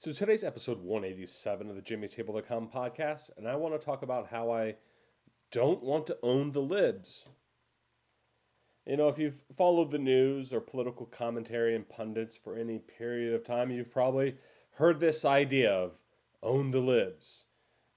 So today's episode 187 of the Jimmy's Table.com podcast, and I want to talk about how I don't want to own the libs. You know, if you've followed the news or political commentary and pundits for any period of time, you've probably heard this idea of own the libs.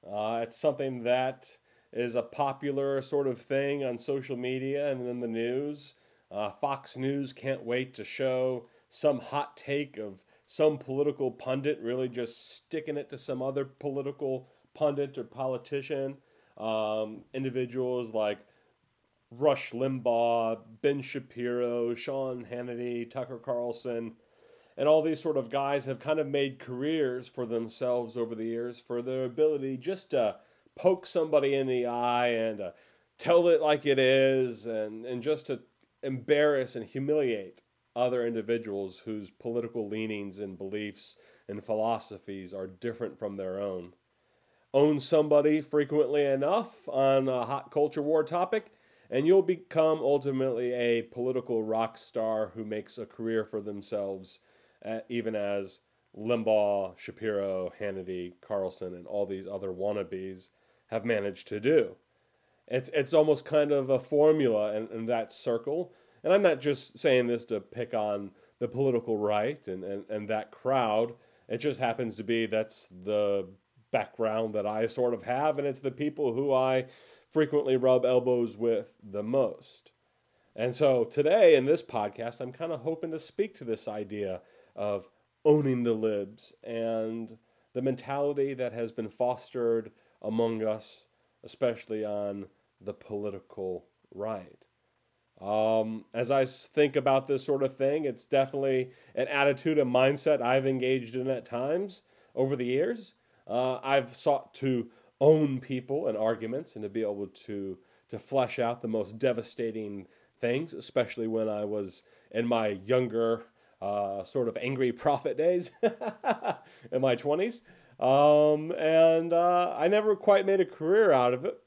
Uh, it's something that is a popular sort of thing on social media and in the news. Uh, Fox News can't wait to show some hot take of some political pundit really just sticking it to some other political pundit or politician. Um, individuals like Rush Limbaugh, Ben Shapiro, Sean Hannity, Tucker Carlson, and all these sort of guys have kind of made careers for themselves over the years for their ability just to poke somebody in the eye and uh, tell it like it is and, and just to embarrass and humiliate other individuals whose political leanings and beliefs and philosophies are different from their own. Own somebody frequently enough on a hot culture war topic, and you'll become ultimately a political rock star who makes a career for themselves, uh, even as Limbaugh, Shapiro, Hannity, Carlson, and all these other wannabes have managed to do. It's, it's almost kind of a formula in, in that circle and I'm not just saying this to pick on the political right and, and, and that crowd. It just happens to be that's the background that I sort of have, and it's the people who I frequently rub elbows with the most. And so today in this podcast, I'm kind of hoping to speak to this idea of owning the libs and the mentality that has been fostered among us, especially on the political right. Um, as I think about this sort of thing, it's definitely an attitude and mindset I've engaged in at times over the years. Uh, I've sought to own people and arguments and to be able to to flesh out the most devastating things, especially when I was in my younger, uh, sort of angry prophet days in my 20s. Um, and uh, I never quite made a career out of it.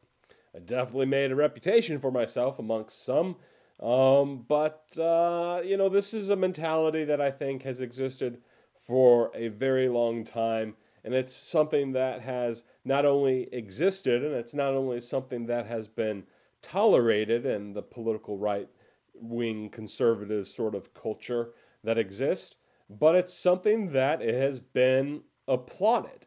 I definitely made a reputation for myself amongst some um, but, uh, you know, this is a mentality that I think has existed for a very long time. And it's something that has not only existed, and it's not only something that has been tolerated in the political right wing conservative sort of culture that exists, but it's something that has been applauded.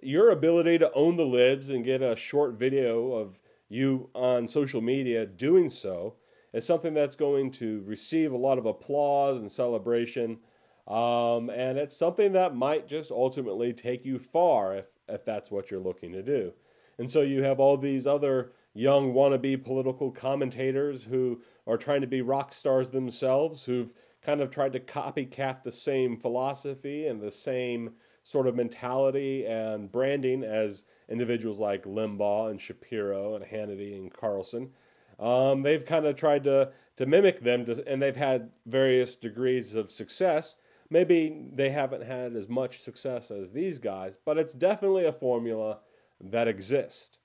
Your ability to own the libs and get a short video of you on social media doing so it's something that's going to receive a lot of applause and celebration. Um, and it's something that might just ultimately take you far if, if that's what you're looking to do. And so you have all these other young wannabe political commentators who are trying to be rock stars themselves, who've kind of tried to copycat the same philosophy and the same sort of mentality and branding as individuals like Limbaugh and Shapiro and Hannity and Carlson. Um, they've kind of tried to, to mimic them, to, and they've had various degrees of success. Maybe they haven't had as much success as these guys, but it's definitely a formula that exists.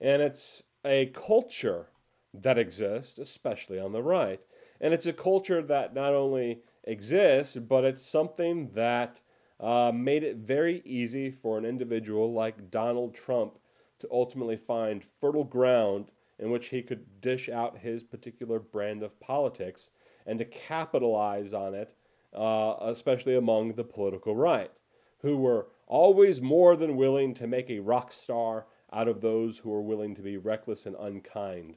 And it's a culture that exists, especially on the right. And it's a culture that not only exists, but it's something that uh, made it very easy for an individual like Donald Trump to ultimately find fertile ground in which he could dish out his particular brand of politics and to capitalize on it, uh, especially among the political right, who were always more than willing to make a rock star out of those who were willing to be reckless and unkind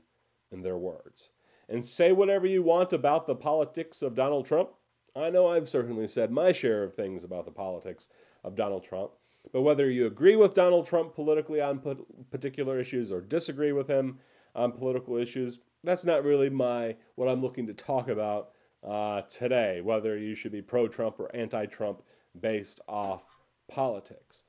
in their words. And say whatever you want about the politics of Donald Trump. I know I've certainly said my share of things about the politics of Donald Trump. But whether you agree with Donald Trump politically on particular issues or disagree with him, on political issues. That's not really my what I'm looking to talk about uh, today, whether you should be pro Trump or anti Trump based off politics.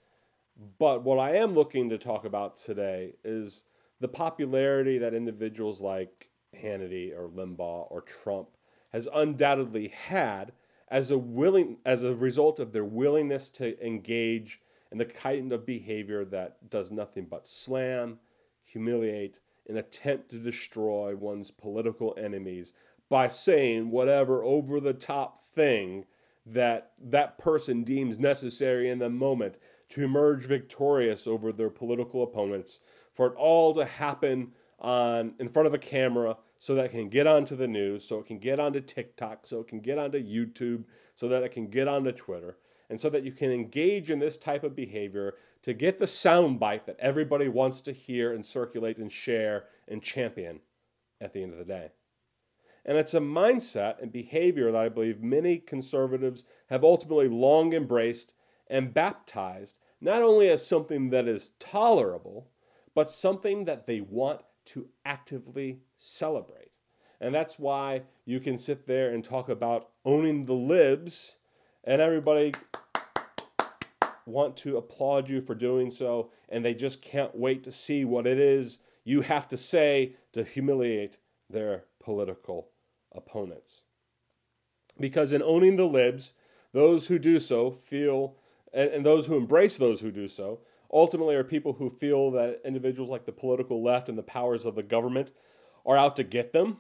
But what I am looking to talk about today is the popularity that individuals like Hannity or Limbaugh or Trump has undoubtedly had as a willing as a result of their willingness to engage in the kind of behavior that does nothing but slam, humiliate, and attempt to destroy one's political enemies by saying whatever over the top thing that that person deems necessary in the moment to emerge victorious over their political opponents for it all to happen on in front of a camera so that it can get onto the news, so it can get onto TikTok, so it can get onto YouTube, so that it can get onto Twitter, and so that you can engage in this type of behavior to get the soundbite that everybody wants to hear and circulate and share and champion at the end of the day. And it's a mindset and behavior that I believe many conservatives have ultimately long embraced and baptized, not only as something that is tolerable, but something that they want to actively celebrate. And that's why you can sit there and talk about owning the libs, and everybody want to applaud you for doing so, and they just can't wait to see what it is you have to say to humiliate their political opponents. Because in owning the libs, those who do so feel, and, and those who embrace those who do so, ultimately are people who feel that individuals like the political left and the powers of the government are out to get them.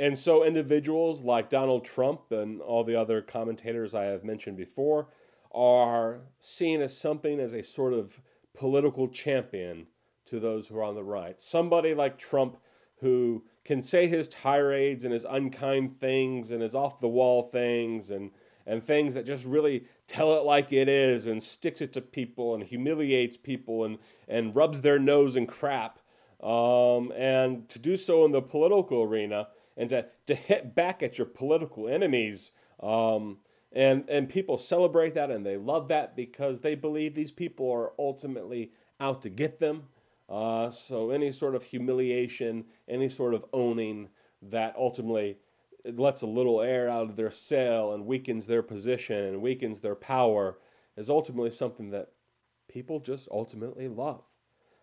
And so individuals like Donald Trump and all the other commentators I have mentioned before are seen as something as a sort of political champion to those who are on the right. Somebody like Trump who can say his tirades and his unkind things and his off the wall things and and things that just really tell it like it is and sticks it to people and humiliates people and, and rubs their nose in crap. Um, and to do so in the political arena and to, to hit back at your political enemies. Um, and, and people celebrate that and they love that because they believe these people are ultimately out to get them. Uh, so any sort of humiliation, any sort of owning that ultimately lets a little air out of their sail and weakens their position and weakens their power is ultimately something that people just ultimately love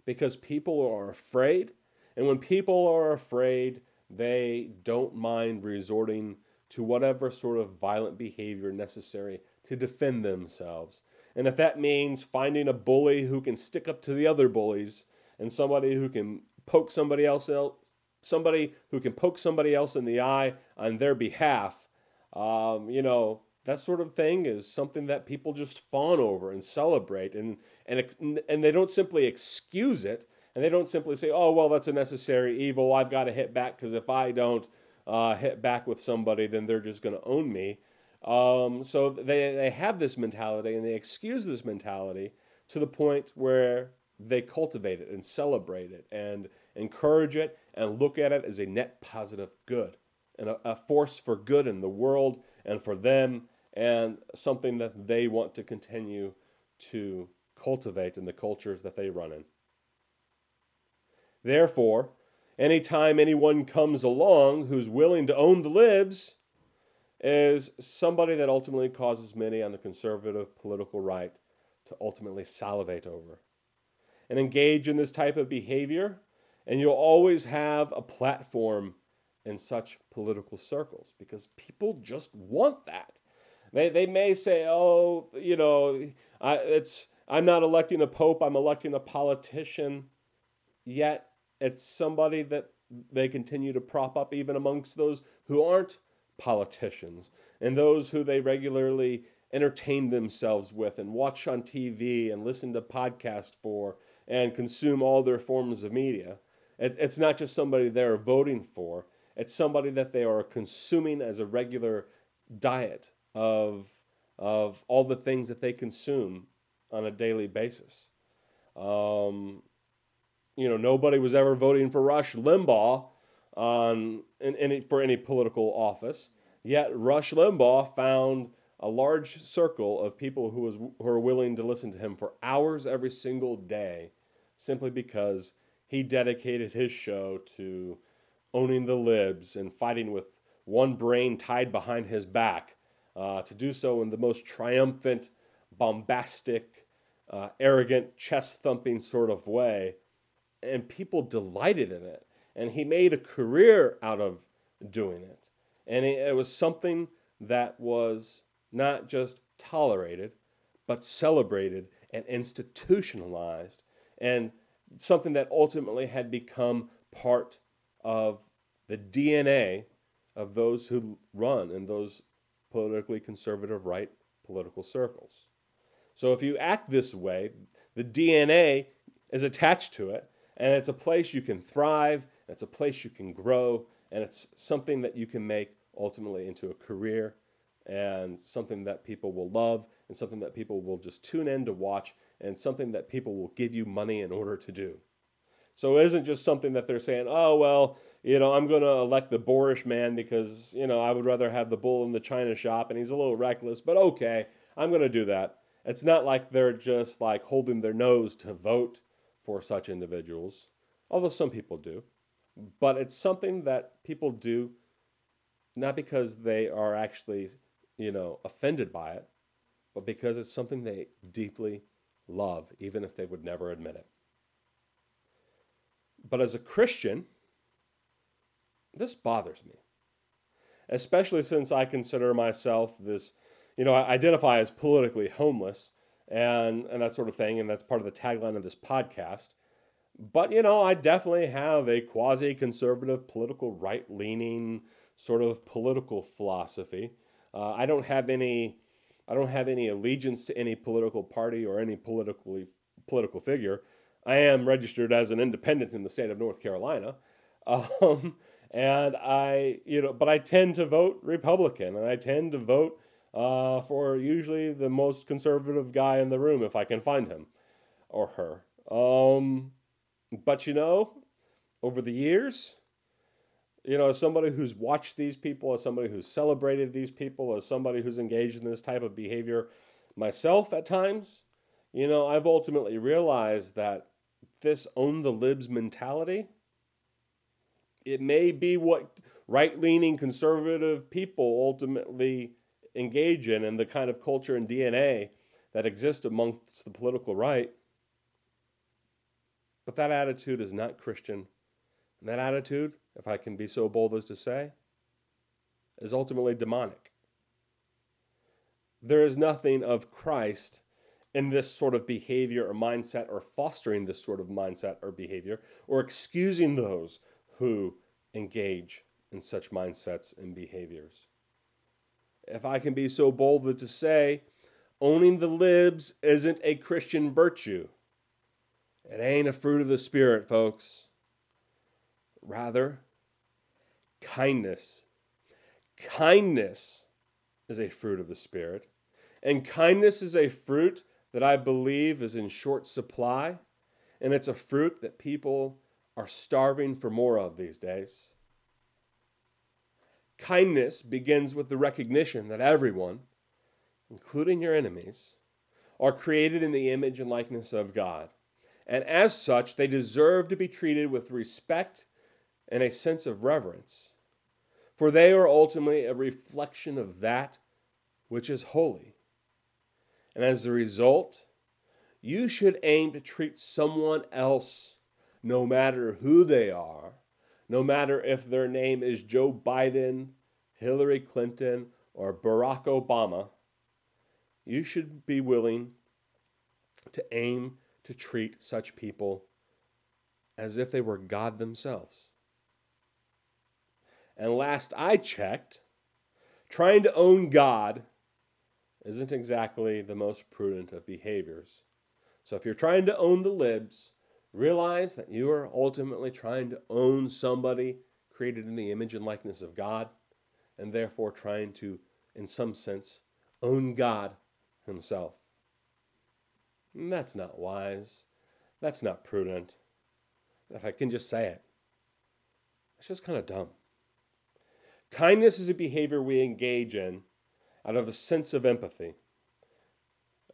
because people are afraid and when people are afraid they don't mind resorting to whatever sort of violent behavior necessary to defend themselves and if that means finding a bully who can stick up to the other bullies and somebody who can poke somebody else out, somebody who can poke somebody else in the eye on their behalf, um, you know, that sort of thing is something that people just fawn over and celebrate, and and and they don't simply excuse it, and they don't simply say, "Oh, well, that's a necessary evil. I've got to hit back because if I don't uh, hit back with somebody, then they're just going to own me." Um, so they they have this mentality, and they excuse this mentality to the point where they cultivate it and celebrate it and encourage it and look at it as a net positive good and a, a, force for good in the world and for them and something that they want to continue to cultivate in the cultures that they run in. Therefore, anytime anyone comes along who's willing to own the libs, is somebody that ultimately causes many on the conservative political right to ultimately salivate over and engage in this type of behavior, and you'll always have a platform in such political circles because people just want that. They, they may say, oh, you know, I, it's, I'm not electing a pope, I'm electing a politician. Yet it's somebody that they continue to prop up even amongst those who aren't politicians and those who they regularly entertain themselves with and watch on TV and listen to podcasts for and consume all their forms of media. It, it's not just somebody they're voting for, it's somebody that they are consuming as a regular diet of, of all the things that they consume on a daily basis. Um, you know, nobody was ever voting for Rush Limbaugh on in any, for any political office. Yet Rush Limbaugh found a large circle of people who was who are willing to listen to him for hours every single day simply because he dedicated his show to owning the libs and fighting with one brain tied behind his back, uh, to do so in the most triumphant, bombastic, uh, arrogant, chest thumping sort of way. And people delighted in it. And he made a career out of doing it. And it, was something that was not just tolerated, but celebrated and institutionalized, and something that ultimately had become part of the DNA of those who run in those politically conservative right political circles. So if you act this way, the DNA is attached to it, and it's a place you can thrive, it's a place you can grow, and it's something that you can make ultimately into a career and something that people will love and something that people will just tune in to watch and something that people will give you money in order to do. So it isn't just something that they're saying, oh, well, you know, I'm going to elect the boorish man because, you know, I would rather have the bull in the china shop and he's a little reckless, but okay, I'm going to do that. It's not like they're just like holding their nose to vote for such individuals, although some people do. But it's something that people do not because they are actually, you know, offended by it, but because it's something they deeply love, even if they would never admit it. But as a Christian, this bothers me, especially since I consider myself this, you know, I identify as politically homeless and, and that sort of thing, and that's part of the tagline of this podcast. But, you know, I definitely have a quasi conservative, political, right leaning sort of political philosophy. Uh, I don't have any. I don't have any allegiance to any political party or any politically political figure. I am registered as an independent in the state of North Carolina, um, and I, you know, but I tend to vote Republican, and I tend to vote uh, for usually the most conservative guy in the room if I can find him or her. Um, but you know, over the years, you know, as somebody who's watched these people, as somebody who's celebrated these people, as somebody who's engaged in this type of behavior myself at times, you know, I've ultimately realized that this own the libs mentality, it may be what right leaning conservative people ultimately engage in and the kind of culture and DNA that exists amongst the political right. But that attitude is not Christian. And that attitude, if I can be so bold as to say, is ultimately demonic. There is nothing of Christ in this sort of behavior or mindset or fostering this sort of mindset or behavior or excusing those who engage in such mindsets and behaviors. If I can be so bold as to say, owning the libs isn't a Christian virtue. It ain't a fruit of the Spirit, folks. Rather, kindness. Kindness is a fruit of the Spirit. And kindness is a fruit that I believe is in short supply, and it's a fruit that people are starving for more of these days. Kindness begins with the recognition that everyone, including your enemies, are created in the image and likeness of God. And as such, they deserve to be treated with respect and a sense of reverence, for they are ultimately a reflection of that which is holy. And as a result, you should aim to treat someone else, no matter who they are, no matter if their name is Joe Biden, Hillary Clinton, or Barack Obama, you should be willing to aim to treat such people as if they were God themselves. And last I checked, trying to own God isn't exactly the most prudent of behaviors. So if you're trying to own the libs, realize that you are ultimately trying to own somebody created in the image and likeness of God, and therefore trying to, in some sense, own God Himself. And that's not wise. That's not prudent. If I can just say it, it's just kind of dumb. Kindness is a behavior we engage in out of a sense of empathy.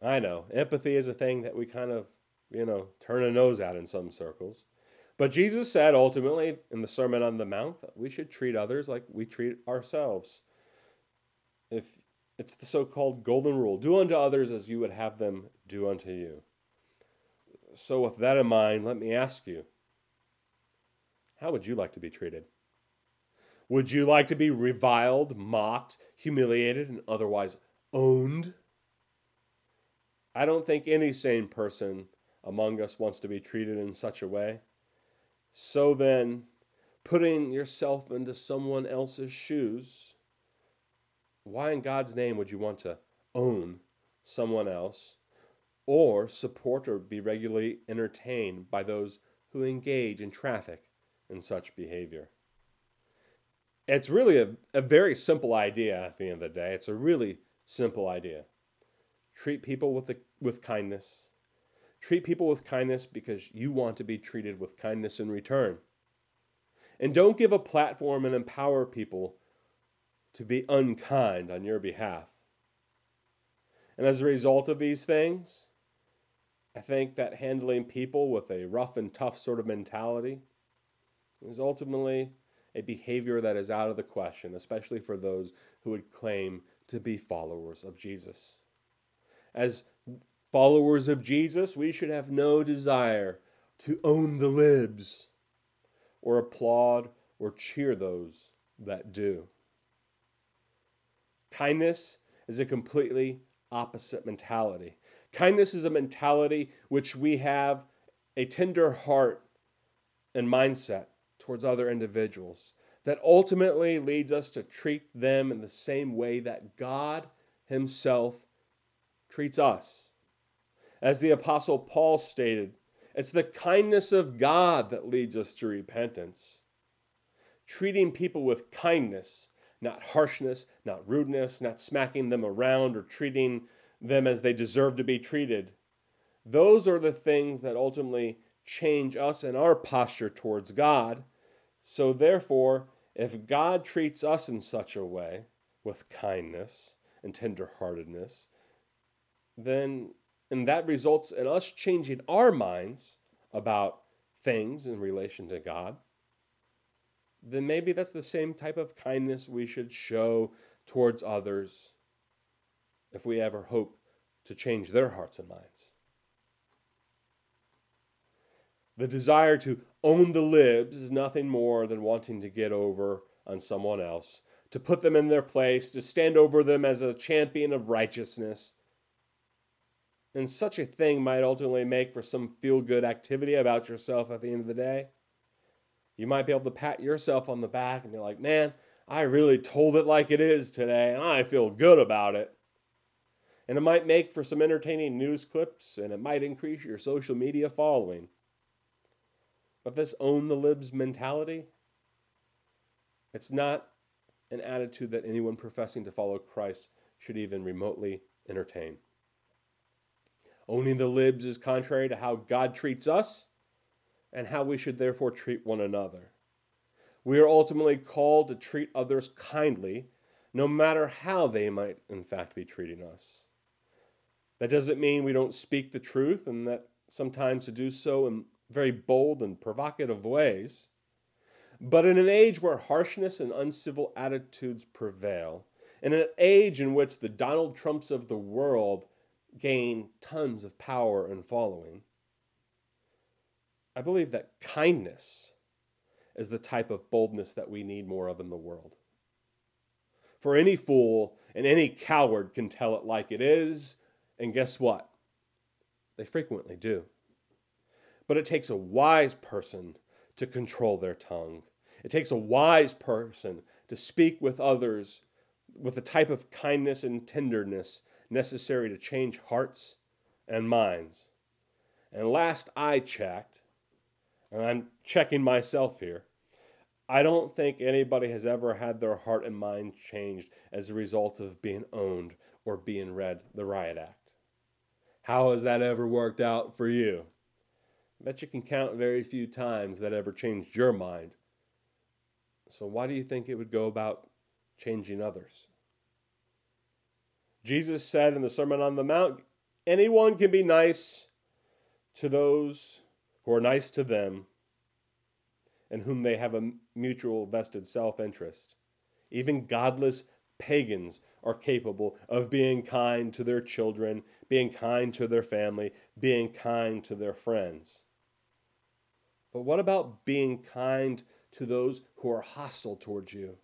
I know, empathy is a thing that we kind of, you know, turn a nose at in some circles. But Jesus said ultimately in the Sermon on the Mount that we should treat others like we treat ourselves. If it's the so called golden rule do unto others as you would have them do unto you. So, with that in mind, let me ask you how would you like to be treated? Would you like to be reviled, mocked, humiliated, and otherwise owned? I don't think any sane person among us wants to be treated in such a way. So then, putting yourself into someone else's shoes, why in God's name would you want to own someone else or support or be regularly entertained by those who engage in traffic in such behavior? It's really a, a very simple idea at the end of the day. It's a really simple idea. Treat people with, the, with kindness. Treat people with kindness because you want to be treated with kindness in return. And don't give a platform and empower people to be unkind on your behalf. And as a result of these things, I think that handling people with a rough and tough sort of mentality is ultimately a behavior that is out of the question, especially for those who would claim to be followers of Jesus. As followers of Jesus, we should have no desire to own the libs or applaud or cheer those that do. Kindness is a completely opposite mentality. Kindness is a mentality which we have a tender heart and mindset towards other individuals that ultimately leads us to treat them in the same way that God Himself treats us. As the Apostle Paul stated, it's the kindness of God that leads us to repentance. Treating people with kindness not harshness, not rudeness, not smacking them around or treating them as they deserve to be treated. Those are the things that ultimately change us and our posture towards God. So, therefore, if God treats us in such a way, with kindness and tenderheartedness, then and that results in us changing our minds about things in relation to God, then maybe that's the same type of kindness we should show towards others if we ever hope to change their hearts and minds. The desire to own the libs is nothing more than wanting to get over on someone else, to put them in their place, to stand over them as a champion of righteousness. And such a thing might ultimately make for some feel good activity about yourself at the end of the day. You might be able to pat yourself on the back and be like, man, I really told it like it is today, and I feel good about it. And it might make for some entertaining news clips, and it might increase your social media following. But this own the libs mentality, it's not an attitude that anyone professing to follow Christ should even remotely entertain. Owning the libs is contrary to how God treats us and how we should therefore treat one another. We are ultimately called to treat others kindly, no matter how they might, in fact, be treating us. That doesn't mean we don't speak the truth, and that sometimes to do so in very bold and provocative ways. But in an age where harshness and uncivil attitudes prevail, in an age in which the Donald Trumps of the world gain tons of power and following, I believe that kindness is the type of boldness that we need more of in the world. For any fool and any coward can tell it like it is, and guess what? They frequently do. But it takes a wise person to control their tongue. It takes a wise person to speak with others with the type of kindness and tenderness necessary to change hearts and minds. And last I checked, and I'm checking myself here, I don't think anybody has ever had their heart and mind changed as a result of being owned or being read the Riot Act. How has that ever worked out for you? I bet you can count very few times that ever changed your mind. So, why do you think it would go about changing others? Jesus said in the Sermon on the Mount anyone can be nice to those who are nice to them, and whom they have a mutual vested self interest. Even godless pagans are capable of being kind to their children, being kind to their family, being kind to their friends. But what about being kind to those who are hostile towards you?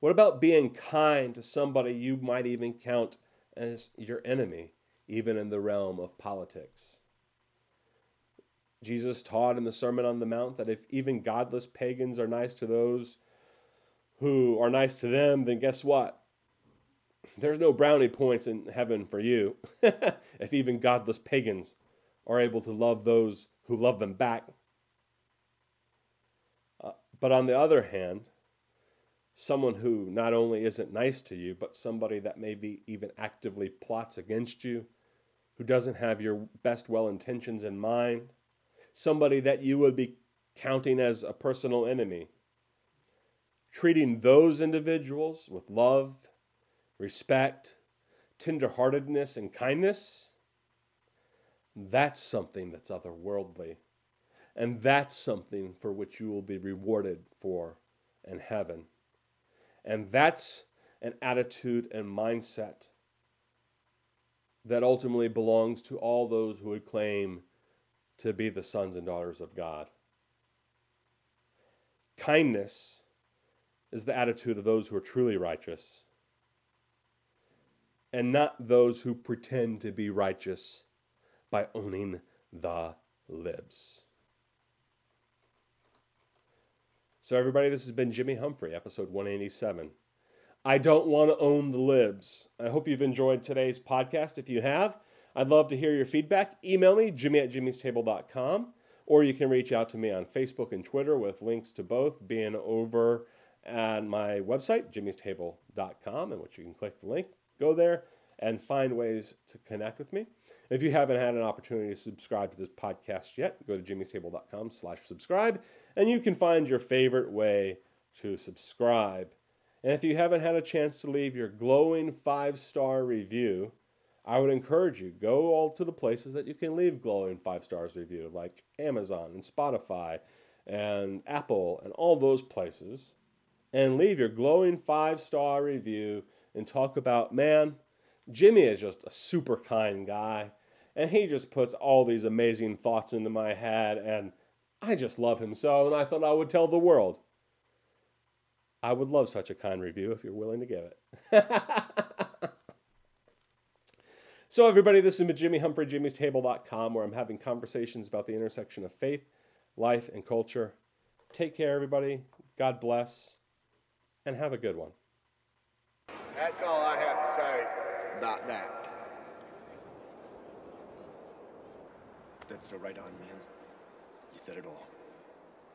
What about being kind to somebody you might even count as your enemy, even in the realm of politics? Jesus taught in the Sermon on the Mount that if even godless pagans are nice to those who are nice to them, then guess what? There's no brownie points in heaven for you if even godless pagans are able to love those who love them back. Uh, but on the other hand, someone who not only isn't nice to you, but somebody that maybe even actively plots against you, who doesn't have your best well intentions in mind, somebody that you would be counting as a personal enemy. Treating those individuals with love, respect, tenderheartedness, and kindness, that's something that's otherworldly. And that's something for which you will be rewarded for in heaven. And that's an attitude and mindset that ultimately belongs to all those who would claim to be the sons and daughters of God. Kindness is the attitude of those who are truly righteous and not those who pretend to be righteous by owning the libs. So, everybody, this has been Jimmy Humphrey, episode 187. I don't want to own the libs. I hope you've enjoyed today's podcast. If you have, I'd love to hear your feedback. Email me, jimmy at jimmystable.com, or you can reach out to me on Facebook and Twitter with links to both being over at my website, jimmystable.com, in which you can click the link, go there, and find ways to connect with me. If you haven't had an opportunity to subscribe to this podcast yet, go to jimmystable.com slash subscribe, and you can find your favorite way to subscribe. And if you haven't had a chance to leave your glowing five-star review, I would encourage you go all to the places that you can leave glowing five stars review, like Amazon and Spotify and Apple and all those places, and leave your glowing five star review and talk about man, Jimmy is just a super kind guy, and he just puts all these amazing thoughts into my head, and I just love him so, and I thought I would tell the world. I would love such a kind review if you're willing to give it. So, everybody, this is Jimmy Humphrey, jimmystable.com, where I'm having conversations about the intersection of faith, life, and culture. Take care, everybody. God bless, and have a good one. That's all I have about that. That's the right on, man. You said it all.